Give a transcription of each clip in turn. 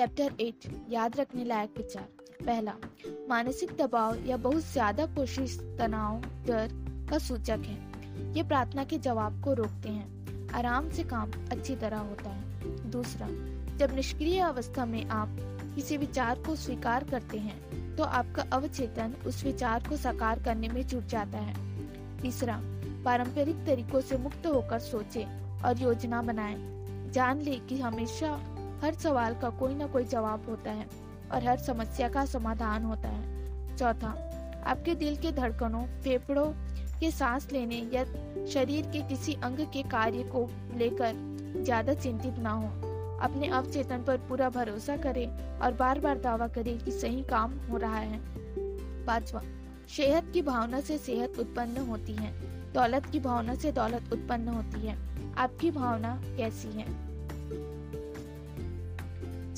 Chapter eight याद रखने लायक विचार। पहला, मानसिक दबाव या बहुत ज़्यादा कोशिश, तनाव, डर का सूचक है। ये प्रार्थना के जवाब को रोकते हैं। आराम से काम अच्छी तरह होता है। दूसरा, जब निष्क्रिय अवस्था में आप किसी विचार को स्वीकार करते हैं तो आपका अवचेतन उस विचार को साकार करने में जुट जाता है। तीसरा, पारंपरिक तरीकों से मुक्त होकर सोचें और योजना बनाएँ। जान ले कि हमेशा हर सवाल का कोई ना कोई जवाब होता है और हर समस्या का समाधान होता है। चौथा, आपके दिल के धड़कनों, फेफड़ों के सांस लेने या शरीर के किसी अंग के कार्य को लेकर ज़्यादा चिंतित ना हो। अपने अवचेतन पर पूरा भरोसा करें और बार बार दावा करें कि सही काम हो रहा है। पांचवा, सेहत की भावना से सेहत उत्पन्न होती है। दौलत की भावना से दौलत उत्पन्न होती है। आपकी भावना कैसी है?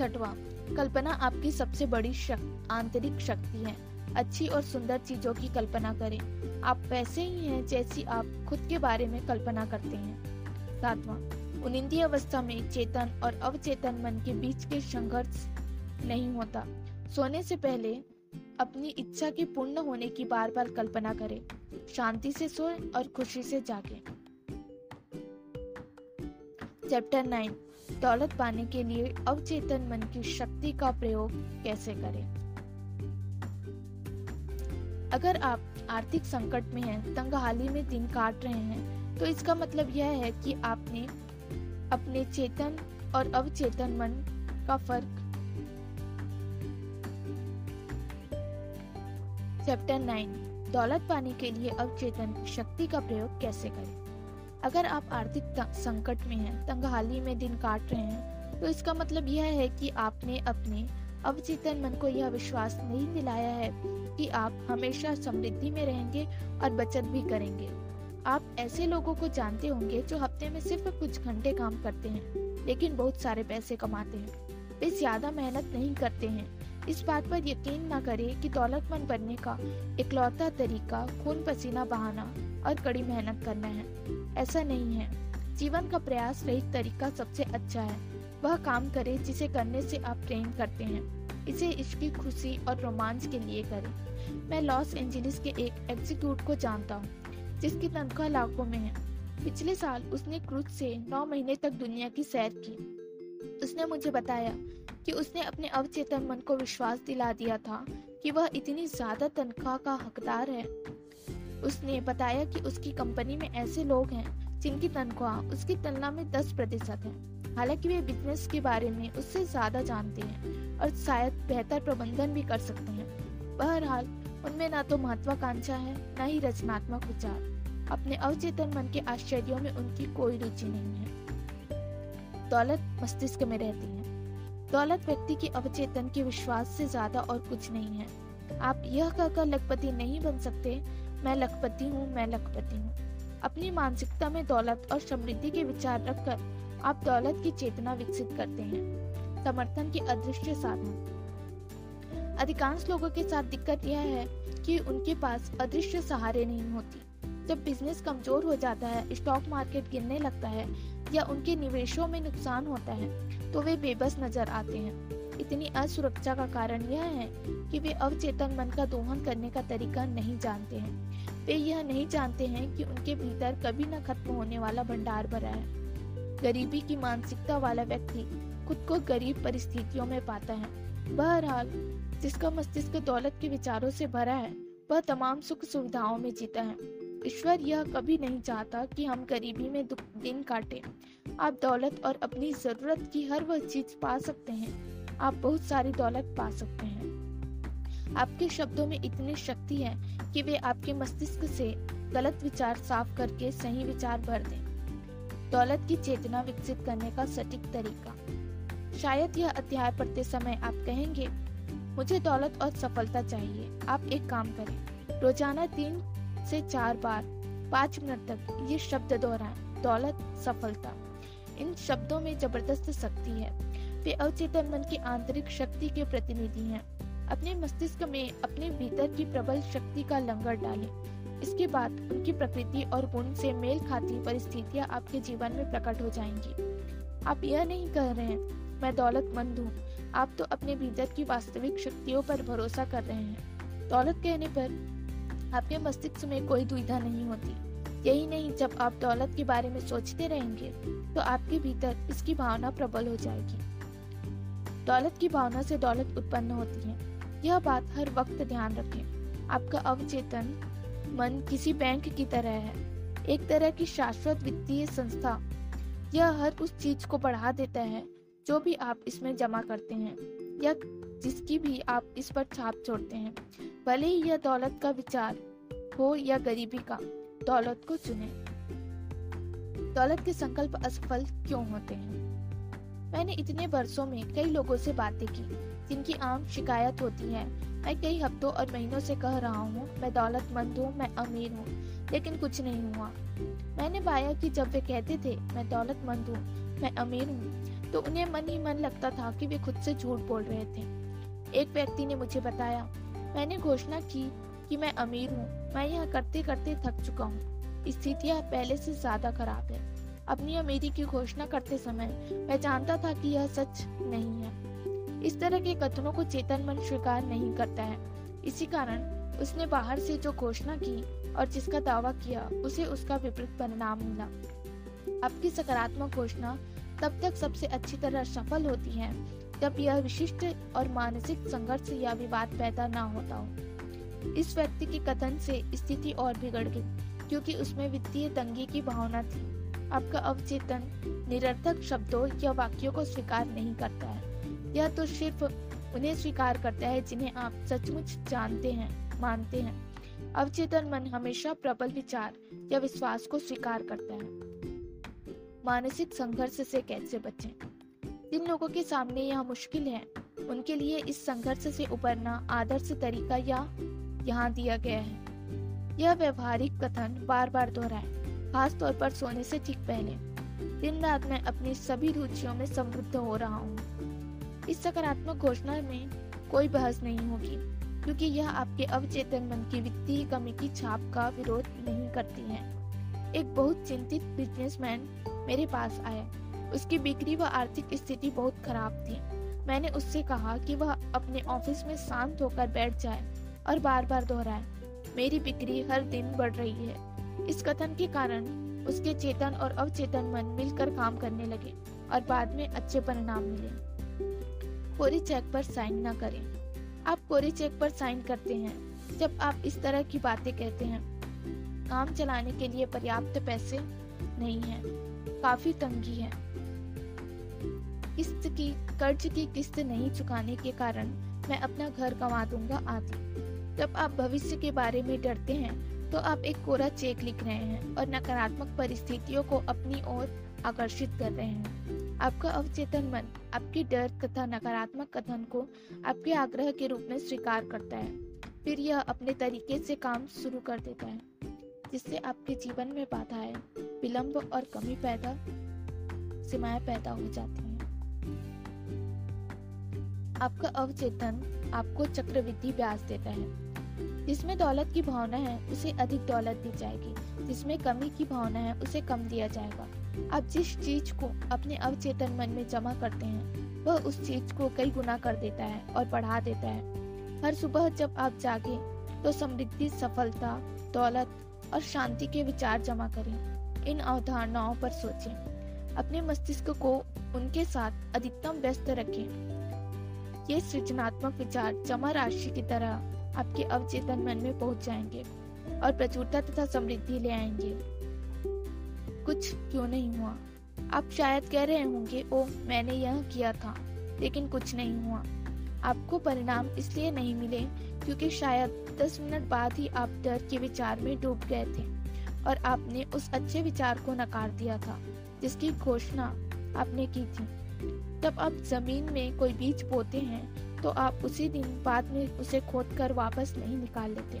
छठवा। कल्पना आपकी सबसे बड़ी शक, आंतरिक शक्ति है। अच्छी और सुंदर चीज़ों की कल्पना करें। आप वैसे ही हैं जैसी आप खुद के बारे में कल्पना करते हैं। सातवां। उनिंदी अवस्था में चेतन और अवचेतन मन के बीच के संघर्ष नहीं होता। सोने से पहले अपनी इच्छा के पूर्ण होने की बार बार कल्पना करें। शांति से सोए और खुशी से जागे। चैप्टर नाइन दौलत पाने के लिए अवचेतन मन की शक्ति का प्रयोग कैसे करें? अगर आप आर्थिक संकट में हैं, तंगहाली में दिन काट रहे हैं तो इसका मतलब यह है कि आपने अपने चेतन और अवचेतन मन का फ़र्क चैप्टर नाइन दौलत पाने के लिए अवचेतन शक्ति का प्रयोग कैसे करें? अगर आप आर्थिक संकट में हैं, तंगहाली में दिन काट रहे हैं तो इसका मतलब यह है कि आपने अपने अवचेतन मन को यह विश्वास नहीं दिलाया है कि आप हमेशा समृद्धि में रहेंगे और बचत भी करेंगे। आप ऐसे लोगों को जानते होंगे जो हफ़्ते में सिर्फ़ कुछ घंटे काम करते हैं लेकिन बहुत सारे पैसे कमाते हैं। वे ज़्यादा मेहनत नहीं करते हैं। इस बात पर यकीन न करें कि दौलतमंद बनने का इकलौता तरीका खून पसीना बहाना और कड़ी मेहनत करना है। ऐसा नहीं है। जीवन का प्रयास रहित तरीका सबसे अच्छा है। वह काम करे जिसे करने से आप प्रेम करते हैं। इसे इसकी खुशी और रोमांच के लिए करें। मैं लॉस एंजलिस के एक एग्जीक्यूट को जानता हूँ, जिसकी तनख्वाह लाखों में है। पिछले साल उसने क्रूज से नौ महीने तक दुनिया की सैर की। उसने मुझे बताया कि उसने अपने अवचेतन मन को विश्वास दिला दिया था कि वह इतनी ज़्यादा तनख्वाह का हकदार है। उसने बताया कि उसकी कंपनी में ऐसे लोग हैं जिनकी तनख्वाह उसकी तुलना में दस प्रतिशत है। हालाँकि वे बिज़नेस के बारे में उससे ज़्यादा जानते हैं और शायद बेहतर प्रबंधन भी कर सकते हैं। बहरहाल, उनमें ना तो महत्वाकांक्षा है, न ही रचनात्मक विचार। अपने अवचेतन मन के आश्चर्यों में उनकी कोई रुचि नहीं है। दौलत मस्तिष्क में रहती है। दौलत व्यक्ति के अवचेतन के विश्वास से ज़्यादा और कुछ नहीं है। आप यह कहकर लखपति नहीं बन सकते मैं लखपति हूँ, मैं लखपति हूँ। अपनी मानसिकता में दौलत और समृद्धि के विचार रखकर आप दौलत की चेतना विकसित करते हैं। समर्थन के अदृश्य साधन। अधिकांश लोगों के साथ दिक्कत यह है कि उनके पास अदृश्य सहारे नहीं होती। जब बिज़नेस कमज़ोर हो जाता है स्टॉक मार्केट गिरने लगता है या उनके निवेशों में नुकसान होता है तो वे बेबस नज़र आते हैं। इतनी असुरक्षा का कारण यह है कि वे अवचेतन मन का दोहन करने का तरीका नहीं जानते हैं। वे यह नहीं जानते हैं कि उनके भीतर कभी न खत्म होने वाला भंडार भरा है। गरीबी की मानसिकता वाला व्यक्ति खुद को गरीब परिस्थितियों में पाता है। बहरहाल, जिसका मस्तिष्क दौलत के विचारों से भरा है, वह तमाम सुख सुविधाओं में जीता है। ईश्वर यह कभी नहीं चाहता कि हम गरीबी में दिन काटें। आप दौलत और अपनी ज़रूरत की हर वह चीज़ पा सकते हैं। आप बहुत सारी दौलत पा सकते हैं। आपके शब्दों में इतनी शक्ति है कि वे आपके मस्तिष्क से गलत विचार साफ़ करके सही विचार भर दें। दौलत की चेतना विकसित करने का सटीक तरीका। शायद यह अध्याय पढ़ते समय आप कहेंगे, मुझे दौलत और सफलता चाहिए। आप एक काम करें। रोज़ाना तीन से चार बार पाँच मिनट तक ये शब्द दोहराएँ। दौलत, सफलता। इन शब्दों में ज़बरदस्त शक्ति है। वे अवचेतन मन की आंतरिक शक्ति के प्रतिनिधि हैं। अपने मस्तिष्क में अपने भीतर की प्रबल शक्ति का लंगर डालें। इसके बाद उनकी प्रकृति और गुण से मेल खाती परिस्थितियाँ आपके जीवन में प्रकट हो जाएँगी। आप यह नहीं कह रहे हैं, मैं दौलतमंद हूँ। आप तो अपने भीतर की वास्तविक शक्तियों पर भरोसा कर रहे हैं। दौलत कहने पर आपके मस्तिष्क में कोई दुविधा नहीं होती। यही नहीं, जब आप दौलत के बारे में सोचते रहेंगे तो आपके भीतर इसकी भावना प्रबल हो जाएगी। दौलत की भावना से दौलत उत्पन्न होती है। यह बात हर वक्त ध्यान रखें। आपका अवचेतन मन किसी बैंक की तरह है। एक तरह की शाश्वत वित्तीय संस्था। यह हर उस चीज़ को बढ़ा देता है, जो भी आप इसमें जमा करते हैं, या जिसकी भी आप इस पर छाप छोड़ते हैं। भले ही यह दौलत का विचार हो या गरीबी का, दौलत को चुने। दौलत के संकल्प असफल क्यों होते हैं? मैंने इतने वर्षों में कई लोगों से बातें की, जिनकी आम शिकायत होती है। मैं कई हफ्तों और महीनों से कह रहा हूँ, मैं दौलतमंद हूँ, मैं अमीर हूँ, लेकिन कुछ नहीं हुआ। मैंने पाया कि जब वे कहते थे, मैं दौलतमंद हूँ, मैं अमीर हूँ तो उन्हें मन ही मन लगता था कि वे खुद से झूठ बोल रहे थे। एक व्यक्ति ने मुझे बताया, मैंने घोषणा की कि मैं अमीर हूँ, मैं यह करते करते थक चुका हूँ। स्थितियाँ पहले से ज़्यादा खराब है। अपनी अमीरी की घोषणा करते समय मैं जानता था कि यह सच नहीं है। इस तरह के कथनों को चेतन मन स्वीकार नहीं करता है। इसी कारण उसने बाहर से जो घोषणा की और जिसका दावा किया, उसे उसका विपरीत परिणाम मिला। आपकी सकारात्मक घोषणा तब तक सबसे अच्छी तरह सफल होती है, जब यह विशिष्ट और मानसिक संघर्ष या विवाद पैदा न होता हो। इस व्यक्ति के कथन से स्थिति और बिगड़ गई, क्योंकि उसमें वित्तीय तंगी की भावना थी। आपका अवचेतन, निरर्थक शब्दों या वाक्यों को स्वीकार नहीं करता है। यह तो सिर्फ़ उन्हें स्वीकार करता है जिन्हें आप सचमुच जानते हैं, मानते हैं। अवचेतन मन हमेशा प्रबल विचार या विश्वास को स्वीकार करता है। मानसिक संघर्ष से कैसे बचें? जिन लोगों के सामने यह मुश्किल है, उनके लिए इस संघर्ष से उबरना आदर्श तरीका या यहाँ दिया गया है। यह व्यवहारिक कथन बार बार दोहराए। खास तौर पर सोने से ठीक पहले दिन रात मैं अपनी सभी रुचियों में समृद्ध हो रहा हूँ। इस सकारात्मक घोषणा में कोई बहस नहीं होगी, क्योंकि यह आपके अवचेतन मन की वित्तीय कमी की छाप का विरोध नहीं करती है। एक बहुत चिंतित बिजनेसमैन मेरे पास आया। उसकी बिक्री व आर्थिक स्थिति बहुत खराब थी। मैंने उससे कहा कि वह अपने ऑफ़िस में शांत होकर बैठ जाए और बार बार दोहराए, मेरी बिक्री हर दिन बढ़ रही है। इस कथन के कारण उसके चेतन और अवचेतन मन मिलकर काम करने लगे और बाद में अच्छे परिणाम मिले। कोरी चेक पर साइन न करें। आप कोरी चेक पर साइन करते हैं, जब आप इस तरह की बातें कहते हैं। काम चलाने के लिए पर्याप्त पैसे नहीं है, काफ़ी तंगी है। किस्त की, कर्ज की किस्त नहीं चुकाने के कारण मैं अपना घर कमा दूँगा आदि। जब आप भविष्य के बारे में डरते हैं तो आप एक कोरा चेक लिख रहे हैं और नकारात्मक परिस्थितियों को अपनी ओर आकर्षित कर रहे हैं। आपका अवचेतन मन, आपकी डर तथा नकारात्मक कथन को आपके आग्रह के रूप में स्वीकार करता है। फिर यह अपने तरीके से काम शुरू कर देता है, जिससे आपके जीवन में बाधाएँ विलंब और कमी पैदा, सीमाएँ पैदा हो जाती हैं। आपका अवचेतन आपको चक्रवृद्धि ब्याज देता है। जिसमें दौलत की भावना है, उसे अधिक दौलत दी जाएगी। जिसमें कमी की भावना है, उसे कम दिया जाएगा। आप जिस चीज़ को अपने अवचेतन मन में जमा करते हैं, वह उस चीज़ को कई गुना कर देता है और बढ़ा देता है। हर सुबह जब आप जागे तो समृद्धि, सफलता, दौलत और शांति के विचार जमा करें। इन अवधारणाओं पर सोचें। अपने मस्तिष्क को उनके साथ अधिकतम व्यस्त रखें। ये सृजनात्मक विचार जमा राशि की तरह आपके अवचेतन मन में पहुँच जाएँगे और प्रचुरता तथा समृद्धि ले आएँगे। कुछ क्यों नहीं हुआ? आप शायद कह रहे होंगे ओ मैंने यह किया था, लेकिन कुछ नहीं हुआ। आपको परिणाम इसलिए नहीं मिले क्योंकि शायद दस मिनट बाद ही आप डर के विचार में डूब गए थे और आपने उस अच्छे विचार को नकार दिया था, जिसकी घोषणा आपने की थी। जब आप ज़मीन में कोई बीज बोते हैं तो आप उसी दिन बाद में उसे खोद कर वापस नहीं निकाल लेते।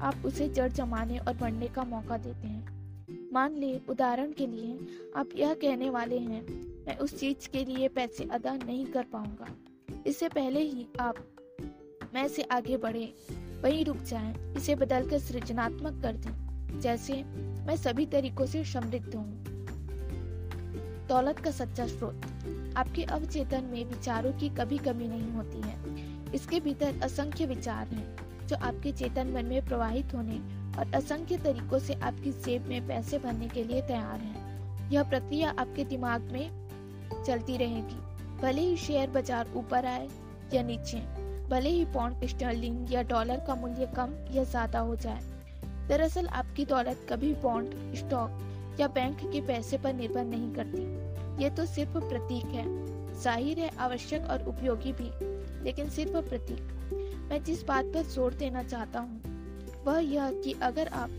आप उसे जड़ जमाने और बढ़ने का मौका देते हैं। मान ले उदाहरण के लिए आप यह कहने वाले हैं मैं उस चीज़ के लिए पैसे अदा नहीं कर पाऊँगा। इससे पहले ही आप मैं से आगे बढ़े। वहीं रुक जाएँ, इसे बदलकर सृजनात्मक कर दें। जैसे मैं सभी तरीकों से समृद्ध हूँ। दौलत का सच्चा स्रोत। आपके अवचेतन में विचारों की कभी कमी नहीं होती है। इसके भीतर असंख्य विचार हैं, जो आपके चेतन मन में प्रवाहित होने और असंख्य तरीकों से आपकी जेब में पैसे भरने के लिए तैयार हैं। यह प्रक्रिया आपके दिमाग में चलती रहेगी। भले ही शेयर बाज़ार ऊपर आए या नीचे, भले ही पौंड स्टर्लिंग या डॉलर का मूल्य कम या ज़्यादा हो जाए, दरअसल आपकी दौलत कभी बॉन्ड स्टॉक या बैंक के पैसे पर निर्भर नहीं करती। ये तो सिर्फ़ प्रतीक है। ज़ाहिर है आवश्यक और उपयोगी भी, लेकिन सिर्फ़ प्रतीक। मैं जिस बात पर ज़ोर देना चाहता हूँ, वह यह कि अगर आप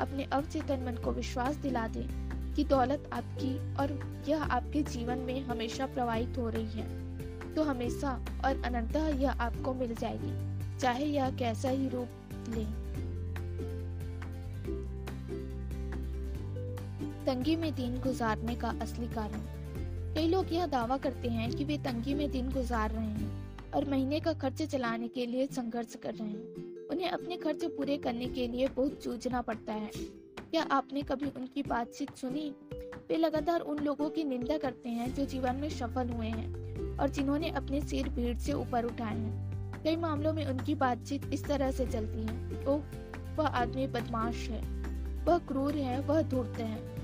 अपने अवचेतन मन को विश्वास दिला दें कि दौलत आपकी और यह आपके जीवन में हमेशा प्रवाहित हो रही है तो हमेशा और अनंतः यह आपको मिल जाएगी, चाहे यह कैसा ही रूप ले। तंगी में दिन गुजारने का असली कारण कई लोग यह दावा करते हैं कि वे तंगी में दिन गुजार रहे हैं और महीने का खर्च चलाने के लिए संघर्ष कर रहे हैं। उन्हें अपने खर्च पूरे करने के लिए बहुत जूझना पड़ता है। क्या आपने कभी उनकी बातचीत सुनी? वे लगातार उन लोगों की निंदा करते हैं जो जीवन में सफल हुए हैं और जिन्होंने अपने सिर भीड़ से ऊपर उठाए हैं। कई मामलों में उनकी बातचीत इस तरह से चलती है तो वह आदमी बदमाश है, वह क्रूर है, वह धूर्त है।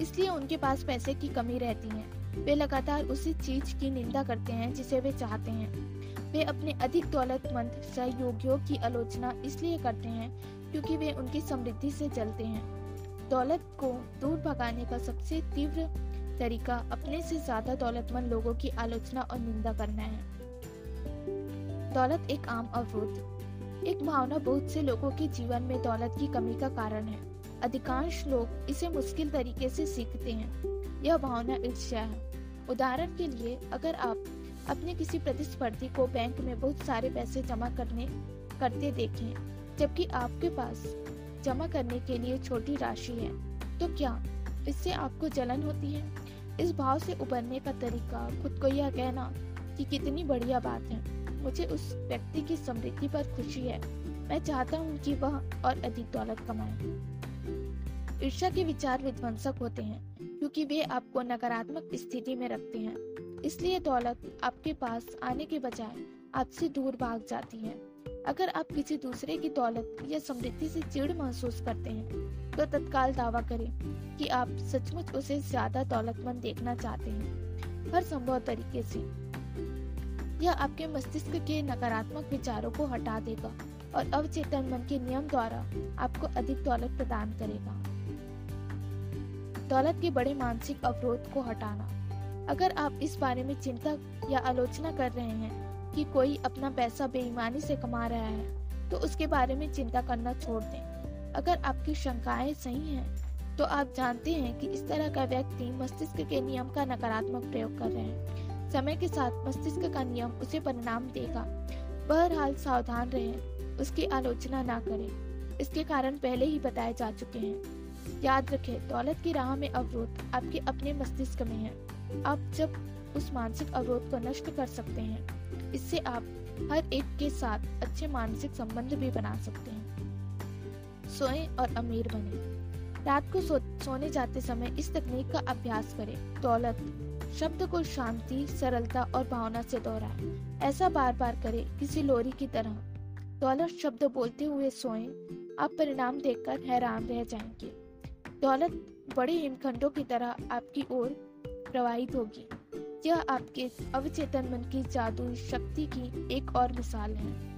इसलिए उनके पास पैसे की कमी रहती है। वे लगातार उसी चीज़ की निंदा करते हैं, जिसे वे चाहते हैं। वे अपने अधिक दौलतमंद सहयोगियों की आलोचना इसलिए करते हैं, क्योंकि वे उनकी समृद्धि से जलते हैं। दौलत को दूर भगाने का सबसे तीव्र तरीका अपने से ज़्यादा दौलतमंद लोगों की आलोचना और निंदा करना है। दौलत एक आम अवरोध। एक भावना बहुत से लोगों के जीवन में दौलत की कमी का कारण है। अधिकांश लोग इसे मुश्किल तरीके से सीखते हैं। यह भावना ईर्ष्या है। उदाहरण के लिए, अगर आप अपने किसी प्रतिस्पर्धी को बैंक में बहुत सारे पैसे जमा करने, करते देखें, जबकि आपके पास जमा करने के लिए छोटी राशि है तो क्या इससे आपको जलन होती है? इस भाव से उबरने का तरीका, खुद को यह कहना कि कितनी बढ़िया बात है। मुझे उस व्यक्ति की समृद्धि पर खुशी है। मैं चाहता हूँ कि वह और अधिक दौलत कमाए। ईर्षा के विचार विध्वंसक होते हैं, क्योंकि वे आपको नकारात्मक स्थिति में रखते हैं। इसलिए दौलत आपके पास आने के बजाय आपसे दूर भाग जाती है। अगर आप किसी दूसरे की दौलत या समृद्धि से चिड़ महसूस करते हैं तो तत्काल दावा करें कि आप सचमुच उसे ज़्यादा दौलतमंद देखना चाहते हैं। हर संभव तरीके से। यह आपके मस्तिष्क के नकारात्मक विचारों को हटा देगा और अवचेतन मन के नियम द्वारा आपको अधिक दौलत प्रदान करेगा। दौलत के बड़े मानसिक अवरोध को हटाना। अगर आप इस बारे में चिंता या आलोचना कर रहे हैं कि कोई अपना पैसा बेईमानी से कमा रहा है तो उसके बारे में चिंता करना छोड़ दें। अगर आपकी शंकाएँ सही हैं तो आप जानते हैं कि इस तरह का व्यक्ति मस्तिष्क के नियम का नकारात्मक प्रयोग कर रहे हैं। समय के साथ मस्तिष्क का नियम उसे परिणाम देगा। बहरहाल सावधान रहें, उसकी आलोचना ना करें। इसके कारण पहले ही बताए जा चुके हैं। याद रखें दौलत की राह में अवरोध आपके अपने मस्तिष्क में है। आप जब उस मानसिक अवरोध को नष्ट कर सकते हैं इससे आप हर एक के साथ अच्छे मानसिक संबंध भी बना सकते हैं। सोए और अमीर बने। रात को सो, सोने जाते समय इस तकनीक का अभ्यास करें। दौलत शब्द को शांति सरलता और भावना से दोहराए। ऐसा बार बार करें किसी लोरी की तरह। दौलत शब्द बोलते हुए सोए। आप परिणाम देखकर हैरान रह जाएँगे। दौलत बड़े हिमखंडों की तरह आपकी ओर प्रवाहित होगी। यह आपके अवचेतन मन की जादू शक्ति की एक और मिसाल है।